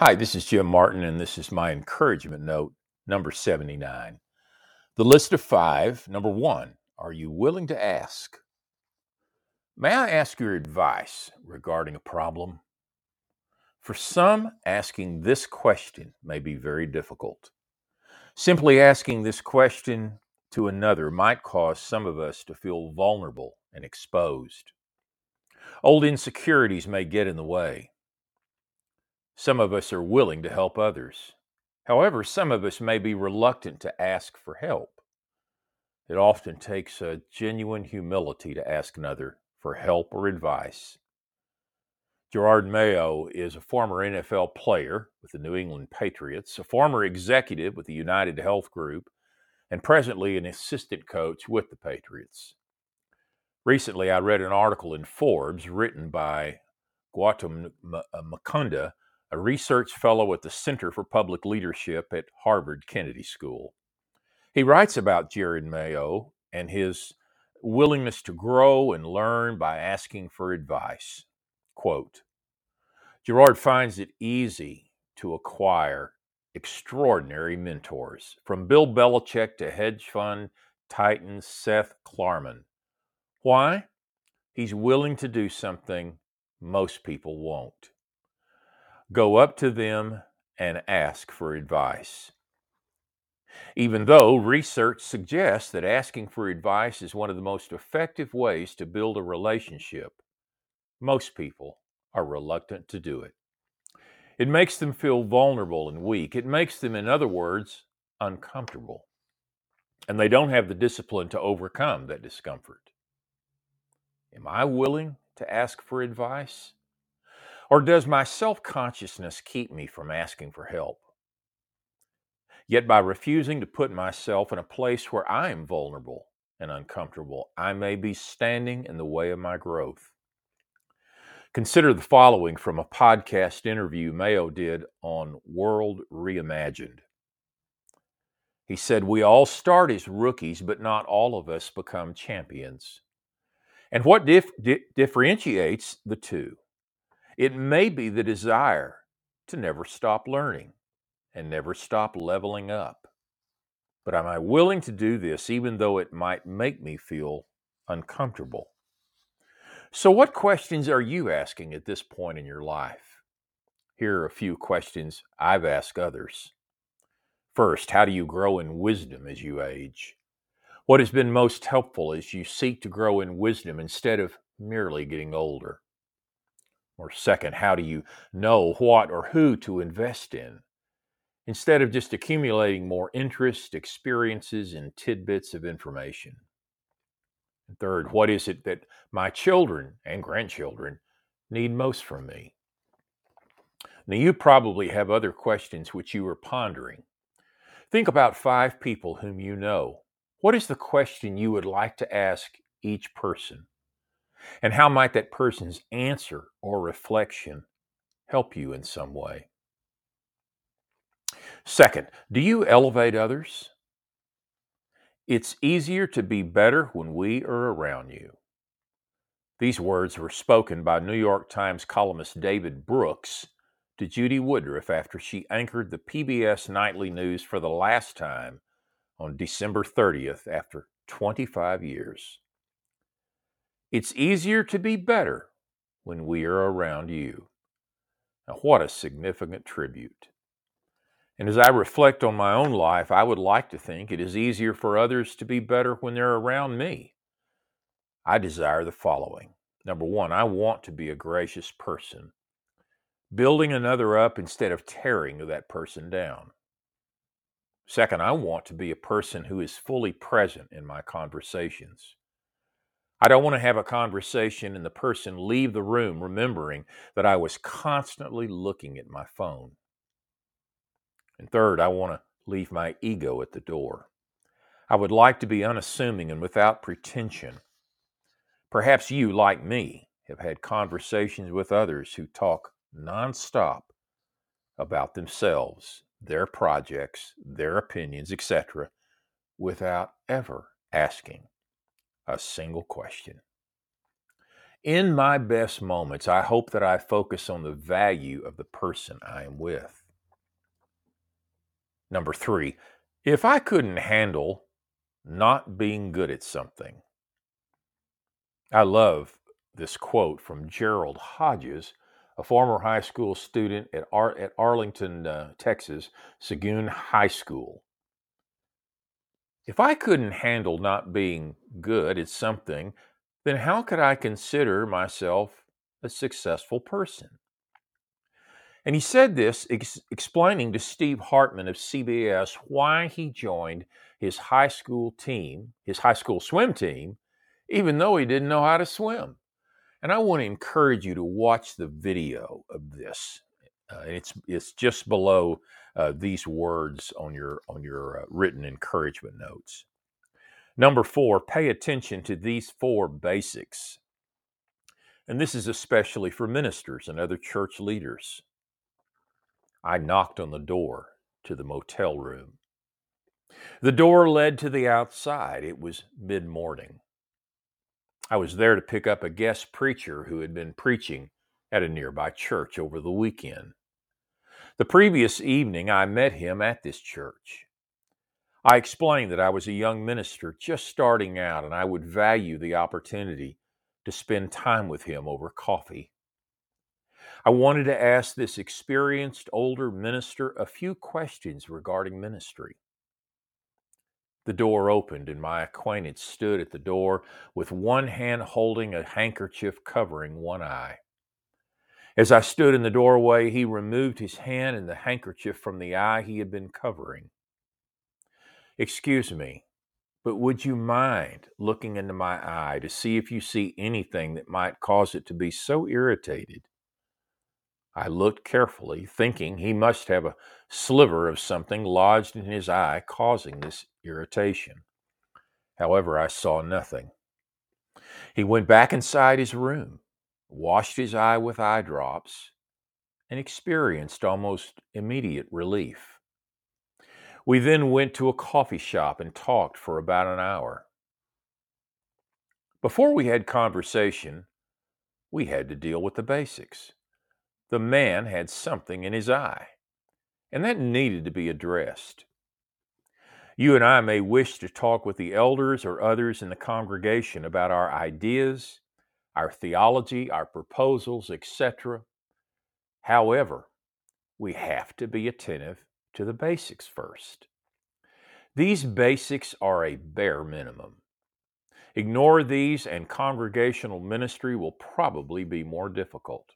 Hi, this is Jim Martin, and this is my encouragement note number 79. The list of five. Number one, are you willing to ask? May I ask your advice regarding a problem? For some, asking this question may be very difficult. Simply asking this question to another might cause some of us to feel vulnerable and exposed. Old insecurities may get in the way. Some of us are willing to help others. However, some of us may be reluctant to ask for help. It often takes a genuine humility to ask another for help or advice. Jerod Mayo is a former NFL player with the New England Patriots, a former executive with the United Health Group, and presently an assistant coach with the Patriots. Recently, I read an article in Forbes written by Gautam uh, Mukunda a research fellow at the Center for Public Leadership at Harvard Kennedy School. He writes about Jerod Mayo and his willingness to grow and learn by asking for advice. Quote Jerod finds it easy to acquire extraordinary mentors, from Bill Belichick to hedge fund titan Seth Klarman. Why? He's willing to do something most people won't. Go up to them and ask for advice. Even though research suggests that asking for advice is one of the most effective ways to build a relationship, most people are reluctant to do it. It makes them feel vulnerable and weak. It makes them, in other words, uncomfortable. And they don't have the discipline to overcome that discomfort. Am I willing to ask for advice? Or does my self consciousness keep me from asking for help? Yet by refusing to put myself in a place where I am vulnerable and uncomfortable, I may be standing in the way of my growth. Consider the following from a podcast interview Mayo did on World Reimagined. He said, We all start as rookies, but not all of us become champions. And what dif- di- differentiates the two? It may be the desire to never stop learning and never stop leveling up. But am I willing to do this even though it might make me feel uncomfortable? So, what questions are you asking at this point in your life? Here are a few questions I've asked others. First, how do you grow in wisdom as you age? What has been most helpful as you seek to grow in wisdom instead of merely getting older? Or second, how do you know what or who to invest in? Instead of just accumulating more interest, experiences, and tidbits of information. And third, what is it that my children and grandchildren need most from me? Now, you probably have other questions which you are pondering. Think about five people whom you know. What is the question you would like to ask each person? And how might that person's answer or reflection help you in some way? Second, do you elevate others? It's easier to be better when we are around you. These words were spoken by New York Times columnist David Brooks to Judy Woodruff after she anchored the PBS Nightly News for the last time on December 30th after 25 years. It's easier to be better when we are around you. Now, what a significant tribute. And as I reflect on my own life, I would like to think it is easier for others to be better when they're around me. I desire the following. Number one, I want to be a gracious person, building another up instead of tearing that person down. Second, I want to be a person who is fully present in my conversations. I don't want to have a conversation and the person leave the room remembering that I was constantly looking at my phone. And third, I want to leave my ego at the door. I would like to be unassuming and without pretension. Perhaps you, like me, have had conversations with others who talk nonstop about themselves, their projects, their opinions, etc., without ever asking a single question. In my best moments, I hope that I focus on the value of the person I am with. Number three, if I couldn't handle not being good at something, I love this quote from Gerald Hodges, a former high school student at, Ar- at Arlington, uh, Texas, Seguin High School. If I couldn't handle not being good at something, then how could I consider myself a successful person? And he said this ex- explaining to Steve Hartman of CBS why he joined his high school team, his high school swim team, even though he didn't know how to swim. And I want to encourage you to watch the video of this. Uh, it's it's just below uh, these words on your on your uh, written encouragement notes. Number four, pay attention to these four basics. And this is especially for ministers and other church leaders. I knocked on the door to the motel room. The door led to the outside. It was mid morning. I was there to pick up a guest preacher who had been preaching at a nearby church over the weekend. The previous evening, I met him at this church. I explained that I was a young minister just starting out and I would value the opportunity to spend time with him over coffee. I wanted to ask this experienced older minister a few questions regarding ministry. The door opened, and my acquaintance stood at the door with one hand holding a handkerchief covering one eye. As I stood in the doorway, he removed his hand and the handkerchief from the eye he had been covering. Excuse me, but would you mind looking into my eye to see if you see anything that might cause it to be so irritated I looked carefully, thinking he must have a sliver of something lodged in his eye causing this irritation. However, I saw nothing. He went back inside his room, washed his eye with eye drops, and experienced almost immediate relief. We then went to a coffee shop and talked for about an hour. Before we had conversation, we had to deal with the basics. The man had something in his eye, and that needed to be addressed. You and I may wish to talk with the elders or others in the congregation about our ideas, our theology, our proposals, etc. However, we have to be attentive to the basics first. These basics are a bare minimum. Ignore these, and congregational ministry will probably be more difficult.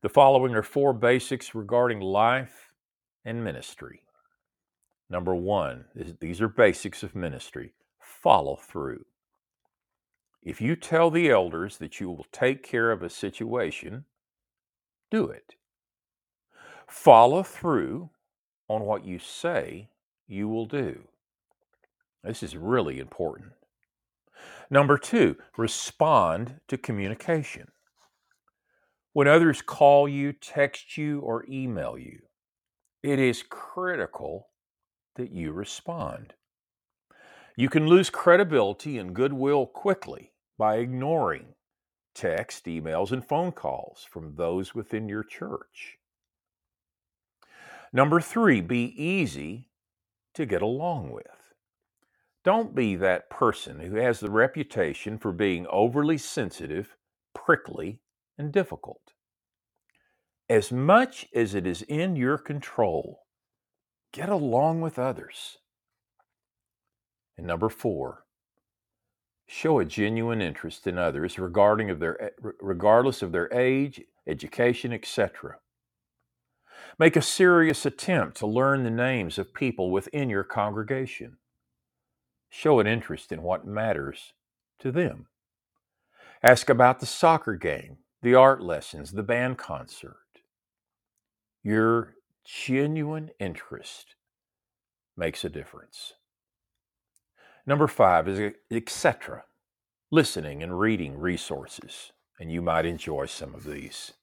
The following are four basics regarding life and ministry. Number one, these are basics of ministry follow through. If you tell the elders that you will take care of a situation, do it. Follow through on what you say you will do. This is really important. Number two, respond to communication. When others call you, text you, or email you, it is critical that you respond. You can lose credibility and goodwill quickly by ignoring text, emails, and phone calls from those within your church. Number three, be easy to get along with. Don't be that person who has the reputation for being overly sensitive, prickly, and difficult. As much as it is in your control, get along with others. And number four, show a genuine interest in others regarding of their, eh, regardless of their age, education, etc. Make a serious attempt to learn the names of people within your congregation. Show an interest in what matters to them. Ask about the soccer game the art lessons, the band concert. Your genuine interest makes a difference. Number five is etc. Listening and reading resources, and you might enjoy some of these.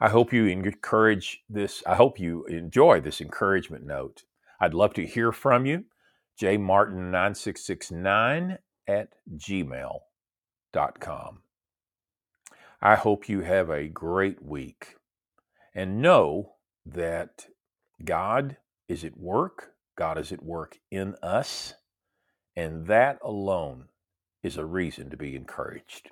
I hope you encourage this. I hope you enjoy this encouragement note. I'd love to hear from you. jmartin9669 at gmail.com I hope you have a great week and know that God is at work, God is at work in us, and that alone is a reason to be encouraged.